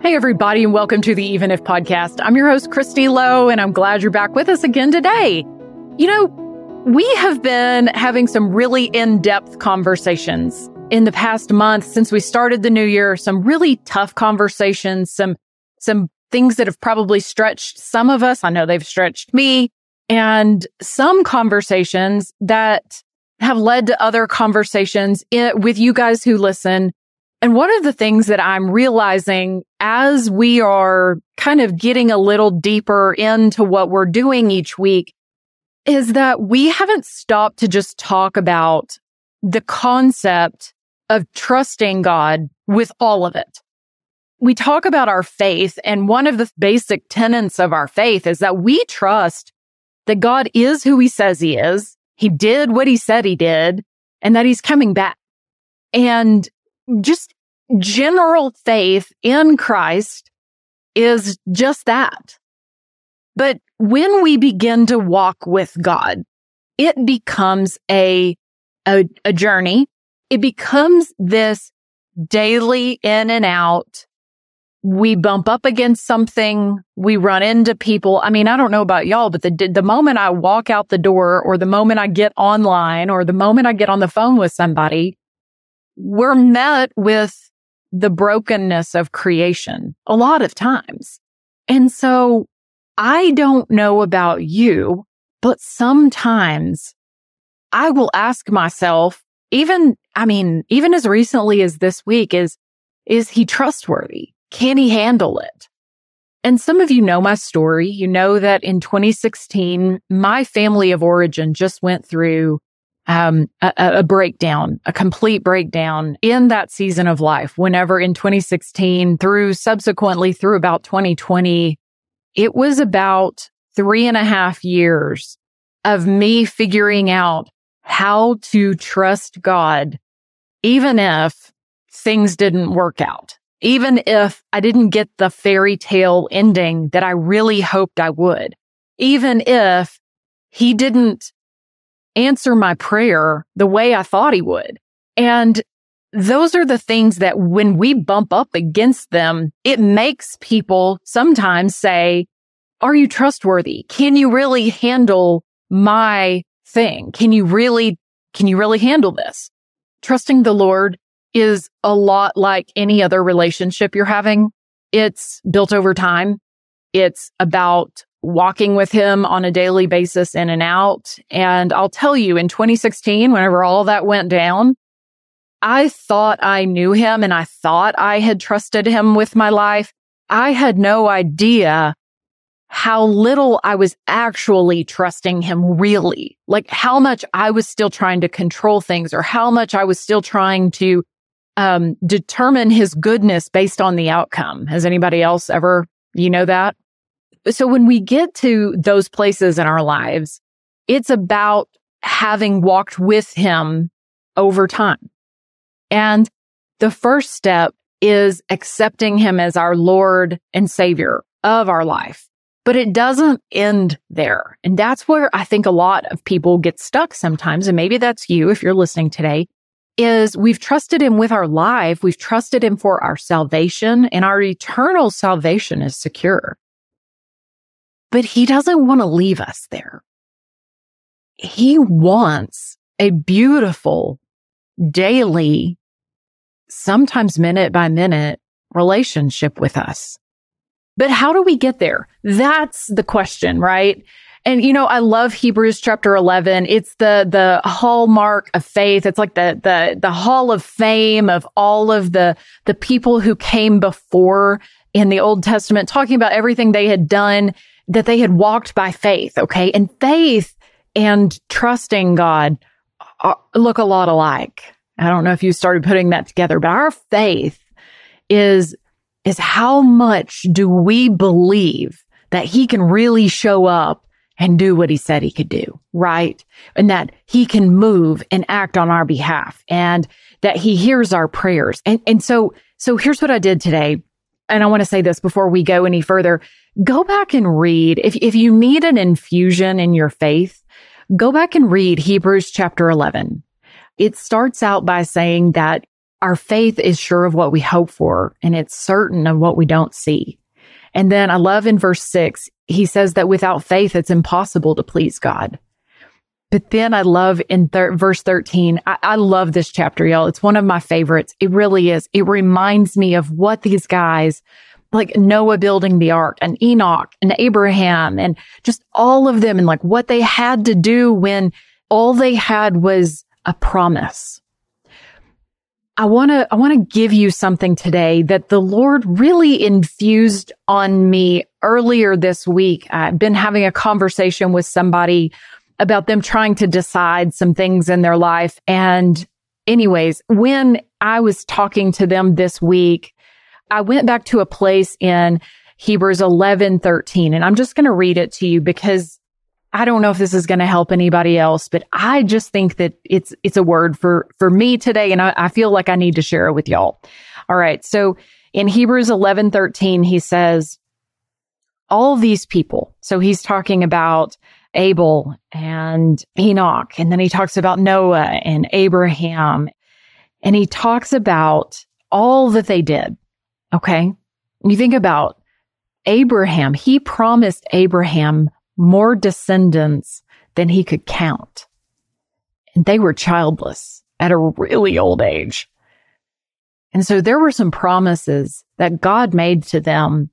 Hey, everybody, and welcome to the Even If podcast. I'm your host, Kristi Lowe, and I'm glad you're back with us again today. You know, we have been having some really in depth conversations in the past month since we started the new year, some really tough conversations, some, some things that have probably stretched some of us. I know they've stretched me and some conversations that have led to other conversations with you guys who listen and one of the things that I'm realizing as we are kind of getting a little deeper into what we're doing each week is that we haven't stopped to just talk about the concept of trusting God with all of it. We talk about our faith and one of the basic tenets of our faith is that we trust that God is who he says he is. He did what he said he did and that he's coming back. And just general faith in Christ is just that. But when we begin to walk with God, it becomes a, a, a journey. It becomes this daily in and out. We bump up against something. We run into people. I mean, I don't know about y'all, but the, the moment I walk out the door or the moment I get online or the moment I get on the phone with somebody, we're met with the brokenness of creation a lot of times. And so I don't know about you, but sometimes I will ask myself, even, I mean, even as recently as this week is, is he trustworthy? Can he handle it? And some of you know my story. You know that in 2016, my family of origin just went through um, a, a, breakdown, a complete breakdown in that season of life. Whenever in 2016 through subsequently through about 2020, it was about three and a half years of me figuring out how to trust God, even if things didn't work out, even if I didn't get the fairy tale ending that I really hoped I would, even if he didn't answer my prayer the way I thought he would. And those are the things that when we bump up against them, it makes people sometimes say, are you trustworthy? Can you really handle my thing? Can you really, can you really handle this? Trusting the Lord is a lot like any other relationship you're having. It's built over time. It's about walking with him on a daily basis in and out. And I'll tell you, in 2016, whenever all that went down, I thought I knew him and I thought I had trusted him with my life. I had no idea how little I was actually trusting him really, like how much I was still trying to control things or how much I was still trying to um, determine his goodness based on the outcome. Has anybody else ever, you know that? So when we get to those places in our lives, it's about having walked with him over time. And the first step is accepting him as our Lord and Savior of our life. But it doesn't end there. And that's where I think a lot of people get stuck sometimes. And maybe that's you if you're listening today is we've trusted him with our life. We've trusted him for our salvation and our eternal salvation is secure. But he doesn't want to leave us there. He wants a beautiful daily, sometimes minute by minute relationship with us. But how do we get there? That's the question, right? And you know, I love Hebrews chapter 11. It's the, the hallmark of faith. It's like the, the, the hall of fame of all of the, the people who came before in the Old Testament, talking about everything they had done that they had walked by faith. Okay. And faith and trusting God are, look a lot alike. I don't know if you started putting that together, but our faith is, is how much do we believe that he can really show up and do what he said he could do, right? And that he can move and act on our behalf and that he hears our prayers. And, and so, so here's what I did today. And I want to say this before we go any further go back and read. If, if you need an infusion in your faith, go back and read Hebrews chapter 11. It starts out by saying that our faith is sure of what we hope for and it's certain of what we don't see. And then I love in verse six, he says that without faith, it's impossible to please God. But then I love in thir- verse 13, I-, I love this chapter, y'all. It's one of my favorites. It really is. It reminds me of what these guys like Noah building the ark and Enoch and Abraham and just all of them and like what they had to do when all they had was a promise. I want to, I want to give you something today that the Lord really infused on me earlier this week. I've been having a conversation with somebody about them trying to decide some things in their life. And anyways, when I was talking to them this week, I went back to a place in Hebrews 11, 13, and I'm just going to read it to you because I don't know if this is going to help anybody else, but I just think that it's, it's a word for, for me today. And I, I feel like I need to share it with y'all. All right. So in Hebrews 11, 13, he says, all these people. So he's talking about Abel and Enoch. And then he talks about Noah and Abraham. And he talks about all that they did. Okay. You think about Abraham. He promised Abraham more descendants than he could count. And they were childless at a really old age. And so there were some promises that God made to them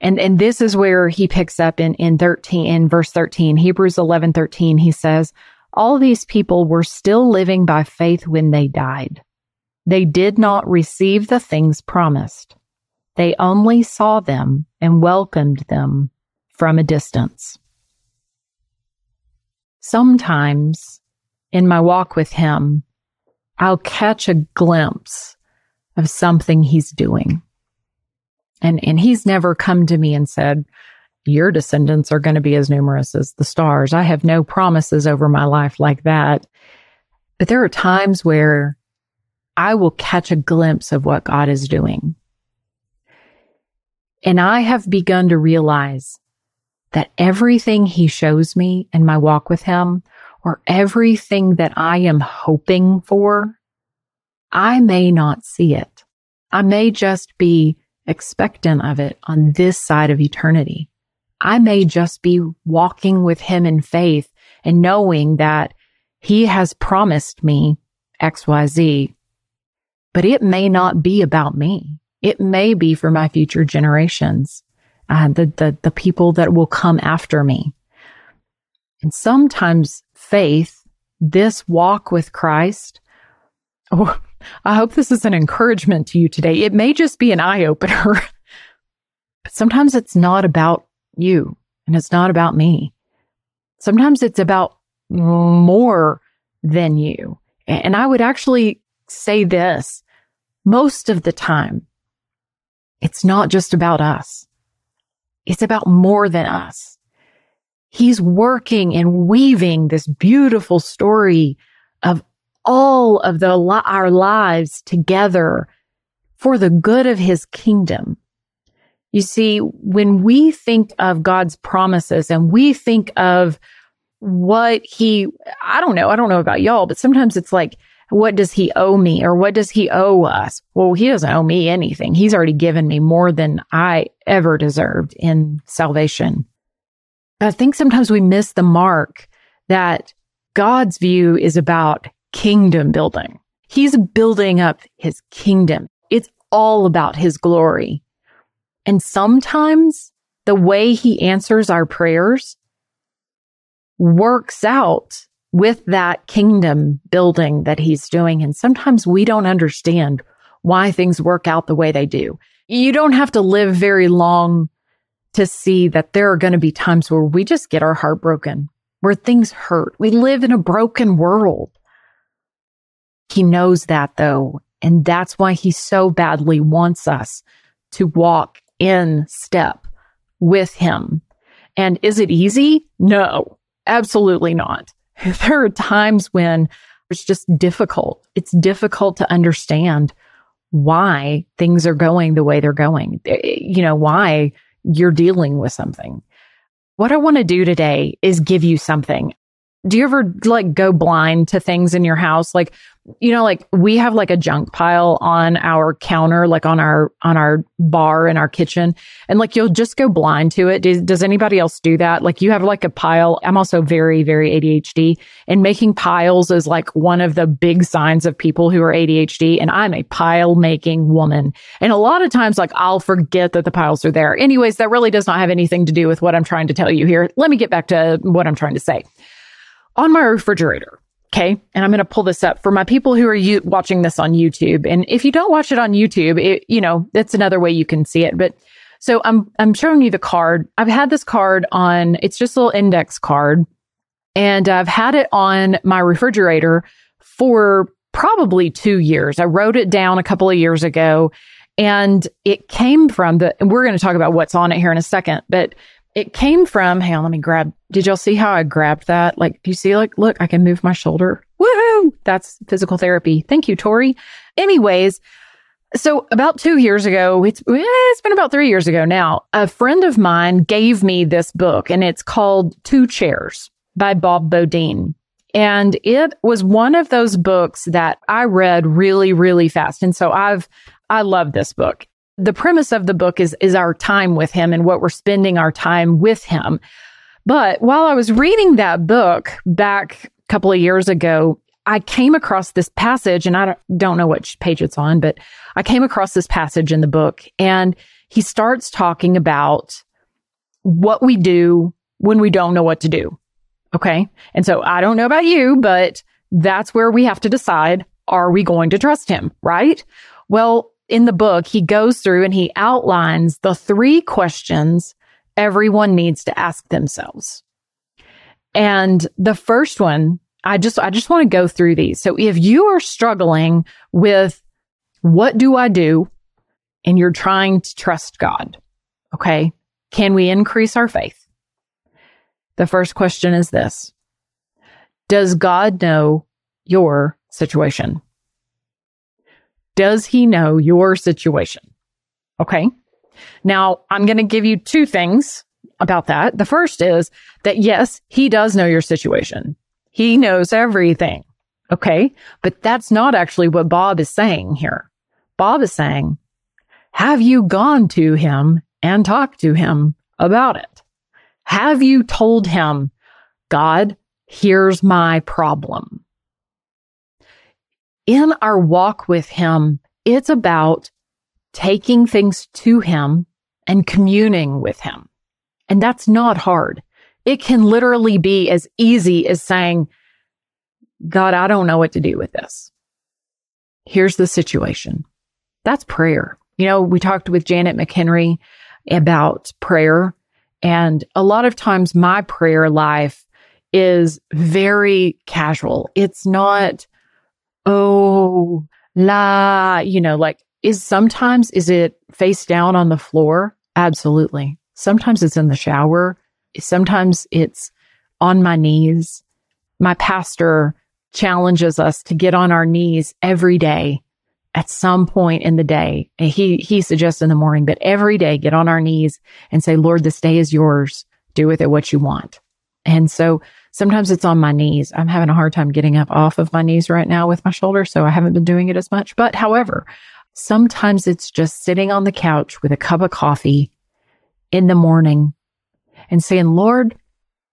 and, and this is where he picks up in, in 13, in verse 13, Hebrews 11, 13, he says, all these people were still living by faith when they died. They did not receive the things promised. They only saw them and welcomed them from a distance. Sometimes in my walk with him, I'll catch a glimpse of something he's doing. And, and he's never come to me and said, your descendants are going to be as numerous as the stars. I have no promises over my life like that. But there are times where I will catch a glimpse of what God is doing. And I have begun to realize that everything he shows me in my walk with him or everything that I am hoping for, I may not see it. I may just be expectant of it on this side of eternity. I may just be walking with him in faith and knowing that he has promised me XYZ, but it may not be about me. It may be for my future generations, uh, the, the, the people that will come after me. And sometimes faith, this walk with Christ, oh, I hope this is an encouragement to you today. It may just be an eye opener, but sometimes it's not about you and it's not about me. Sometimes it's about more than you. And I would actually say this most of the time, it's not just about us. It's about more than us. He's working and weaving this beautiful story of all of the our lives together for the good of his kingdom. You see, when we think of God's promises and we think of what he, I don't know, I don't know about y'all, but sometimes it's like, what does he owe me or what does he owe us? Well, he doesn't owe me anything. He's already given me more than I ever deserved in salvation. I think sometimes we miss the mark that God's view is about kingdom building. He's building up his kingdom. It's all about his glory. And sometimes the way he answers our prayers works out with that kingdom building that he's doing. And sometimes we don't understand why things work out the way they do. You don't have to live very long to see that there are going to be times where we just get our heart broken, where things hurt. We live in a broken world. He knows that though. And that's why he so badly wants us to walk in step with him. And is it easy? No, absolutely not. There are times when it's just difficult. It's difficult to understand why things are going the way they're going. Eh, you know, why you're dealing with something. What I want to do today is give you something. Do you ever like go blind to things in your house? Like you know, like we have like a junk pile on our counter, like on our, on our bar in our kitchen. And like you'll just go blind to it. Does, does anybody else do that? Like you have like a pile. I'm also very, very ADHD and making piles is like one of the big signs of people who are ADHD. And I'm a pile making woman. And a lot of times, like I'll forget that the piles are there. Anyways, that really does not have anything to do with what I'm trying to tell you here. Let me get back to what I'm trying to say. On my refrigerator, Okay. And I'm going to pull this up for my people who are u- watching this on YouTube. And if you don't watch it on YouTube, it, you know, that's another way you can see it. But so I'm, I'm showing you the card. I've had this card on, it's just a little index card and I've had it on my refrigerator for probably two years. I wrote it down a couple of years ago and it came from the, and we're going to talk about what's on it here in a second, but it came from, hang on, let me grab. Did y'all see how I grabbed that? Like, do you see, like, look, I can move my shoulder. Woohoo! That's physical therapy. Thank you, Tori. Anyways, so about two years ago, it's, eh, it's been about three years ago now, a friend of mine gave me this book and it's called Two Chairs by Bob Beaudine. And it was one of those books that I read really, really fast. And so I've, I love this book the premise of the book is, is our time with him and what we're spending our time with him. But while I was reading that book back a couple of years ago, I came across this passage and I don't, don't know which page it's on, but I came across this passage in the book and he starts talking about what we do when we don't know what to do. Okay. And so I don't know about you, but that's where we have to decide, are we going to trust him? Right? Well, in the book, he goes through and he outlines the three questions everyone needs to ask themselves. And the first one, I just, I just want to go through these. So if you are struggling with what do I do? And you're trying to trust God. Okay. Can we increase our faith? The first question is this. Does God know your situation? Does he know your situation? Okay. Now I'm going to give you two things about that. The first is that yes, he does know your situation. He knows everything. Okay. But that's not actually what Bob is saying here. Bob is saying, have you gone to him and talked to him about it? Have you told him, God, here's my problem? In our walk with him, it's about taking things to him and communing with him. And that's not hard. It can literally be as easy as saying, God, I don't know what to do with this. Here's the situation. That's prayer. You know, we talked with Janet McHenry about prayer. And a lot of times my prayer life is very casual. It's not, oh, la, you know, like is sometimes, is it face down on the floor? Absolutely. Sometimes it's in the shower. Sometimes it's on my knees. My pastor challenges us to get on our knees every day at some point in the day. He, he suggests in the morning, but every day get on our knees and say, Lord, this day is yours. Do with it what you want. And so Sometimes it's on my knees. I'm having a hard time getting up off of my knees right now with my shoulder, so I haven't been doing it as much. But however, sometimes it's just sitting on the couch with a cup of coffee in the morning and saying, Lord,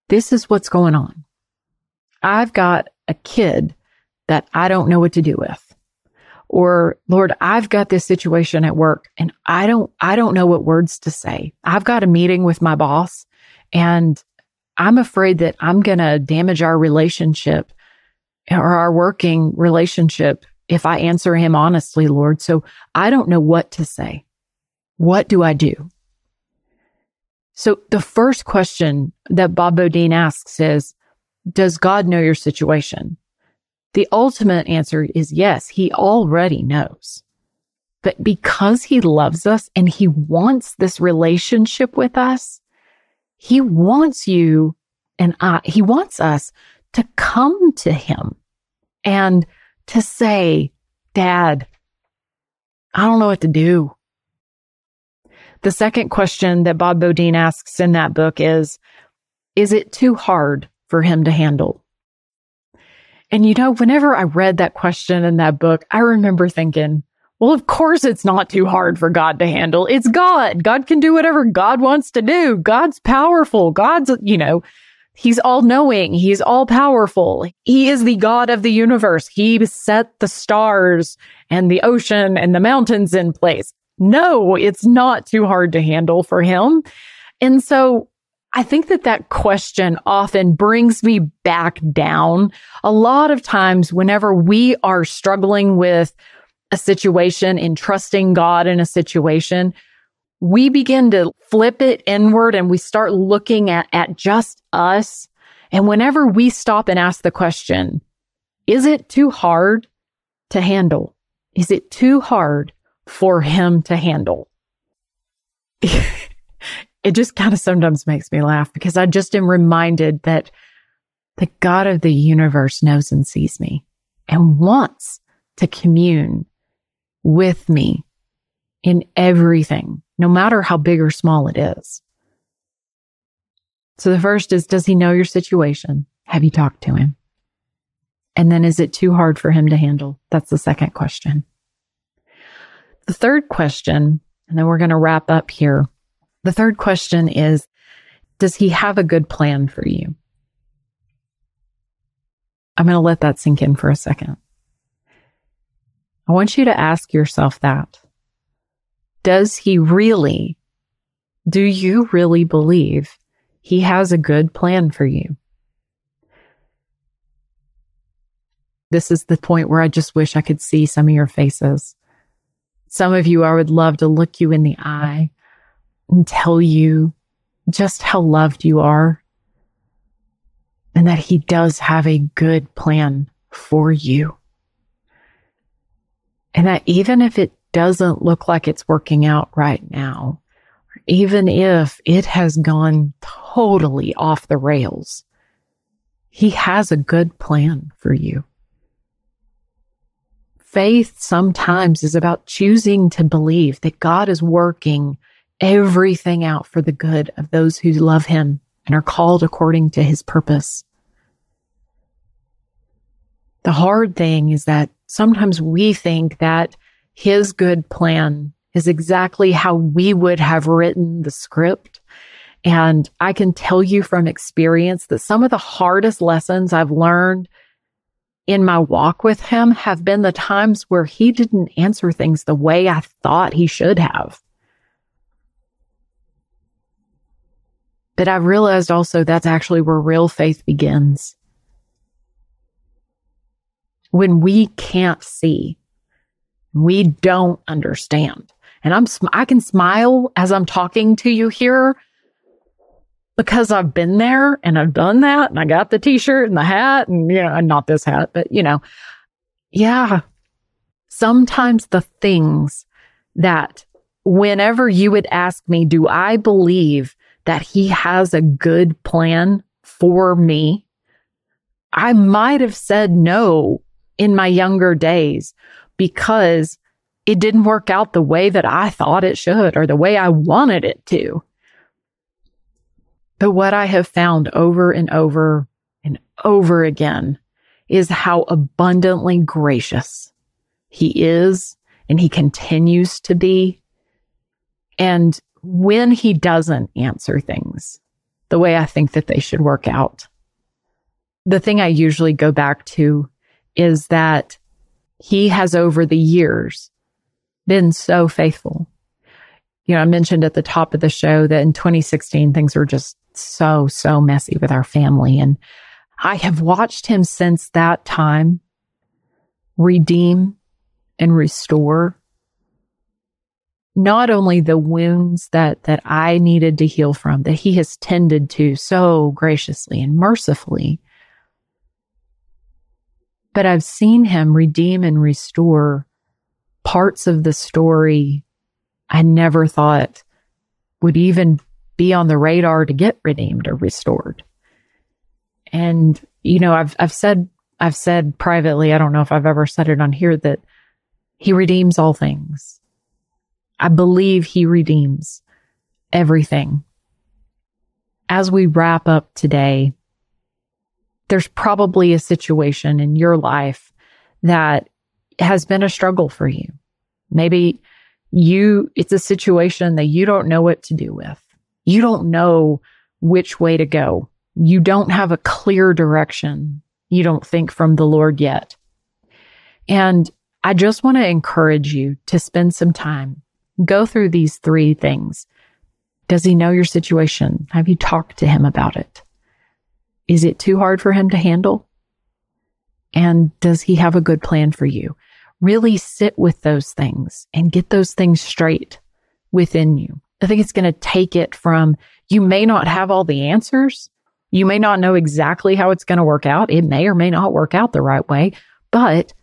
this is what's going on. I've got a kid that I don't know what to do with. Or Lord, I've got this situation at work and I don't, I don't know what words to say. I've got a meeting with my boss and I'm afraid that I'm going to damage our relationship or our working relationship if I answer him honestly, Lord. So I don't know what to say. What do I do? So the first question that Bob Beaudine asks is, does God know your situation? The ultimate answer is yes, he already knows. But because he loves us and he wants this relationship with us, he wants you and I, he wants us to come to him and to say, dad, I don't know what to do. The second question that Bob Beaudine asks in that book is, is it too hard for him to handle? And you know, whenever I read that question in that book, I remember thinking, well, of course it's not too hard for God to handle. It's God. God can do whatever God wants to do. God's powerful. God's, you know, He's all knowing. He's all powerful. He is the God of the universe. He set the stars and the ocean and the mountains in place. No, it's not too hard to handle for him. And so I think that that question often brings me back down. A lot of times whenever we are struggling with a situation in trusting God in a situation, we begin to flip it inward and we start looking at, at just us. And whenever we stop and ask the question, is it too hard to handle? Is it too hard for him to handle? it just kind of sometimes makes me laugh because I just am reminded that the God of the universe knows and sees me and wants to commune with me in everything no matter how big or small it is. So the first is, does he know your situation? Have you talked to him? And then is it too hard for him to handle? That's the second question. The third question, and then we're going to wrap up here. The third question is, does he have a good plan for you? I'm going to let that sink in for a second. I want you to ask yourself that. Does he really, do you really believe he has a good plan for you? This is the point where I just wish I could see some of your faces. Some of you, I would love to look you in the eye and tell you just how loved you are and that he does have a good plan for you. And that even if it doesn't look like it's working out right now, even if it has gone totally off the rails, he has a good plan for you. Faith sometimes is about choosing to believe that God is working everything out for the good of those who love him and are called according to his purpose. The hard thing is that sometimes we think that his good plan is exactly how we would have written the script. And I can tell you from experience that some of the hardest lessons I've learned in my walk with him have been the times where he didn't answer things the way I thought he should have. But I've realized also that's actually where real faith begins. When we can't see, we don't understand. And I'm, I can smile as I'm talking to you here because I've been there and I've done that and I got the t-shirt and the hat and, you know, not this hat, but you know, yeah, sometimes the things that whenever you would ask me, do I believe that he has a good plan for me? I might have said no in my younger days, because it didn't work out the way that I thought it should or the way I wanted it to. But what I have found over and over and over again is how abundantly gracious he is and he continues to be. And when he doesn't answer things the way I think that they should work out, the thing I usually go back to is that he has over the years been so faithful. You know, I mentioned at the top of the show that in 2016, things were just so, so messy with our family. And I have watched him since that time redeem and restore not only the wounds that, that I needed to heal from, that he has tended to so graciously and mercifully, but I've seen him redeem and restore parts of the story I never thought would even be on the radar to get redeemed or restored. And, you know, I've, I've said, I've said privately, I don't know if I've ever said it on here that he redeems all things. I believe he redeems everything. As we wrap up today, there's probably a situation in your life that has been a struggle for you. Maybe you, it's a situation that you don't know what to do with. You don't know which way to go. You don't have a clear direction. You don't think from the Lord yet. And I just want to encourage you to spend some time, go through these three things. Does he know your situation? Have you talked to him about it? Is it too hard for him to handle? And does he have a good plan for you? Really sit with those things and get those things straight within you. I think it's going to take it from you may not have all the answers. You may not know exactly how it's going to work out. It may or may not work out the right way, but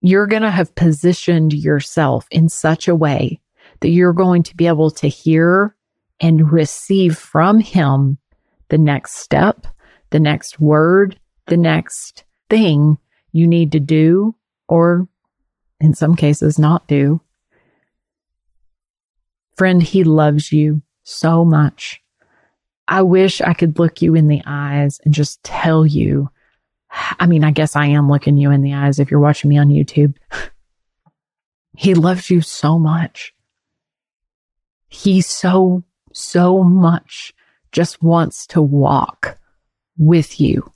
you're going to have positioned yourself in such a way that you're going to be able to hear and receive from him the next step, the next word, the next thing you need to do, or in some cases, not do. Friend, he loves you so much. I wish I could look you in the eyes and just tell you. I mean, I guess I am looking you in the eyes if you're watching me on YouTube. he loves you so much. He so, so much just wants to walk with you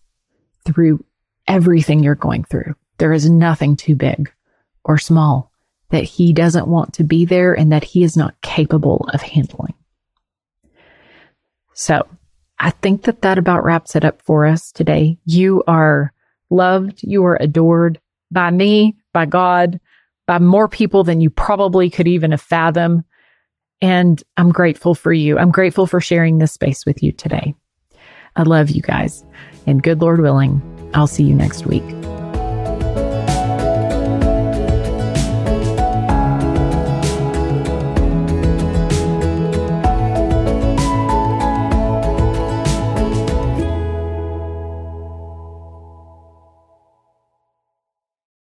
through everything you're going through. There is nothing too big or small that he doesn't want to be there and that he is not capable of handling. So I think that that about wraps it up for us today. You are loved. You are adored by me, by God, by more people than you probably could even have fathomed. And I'm grateful for you. I'm grateful for sharing this space with you today. I love you guys. And good Lord willing, I'll see you next week.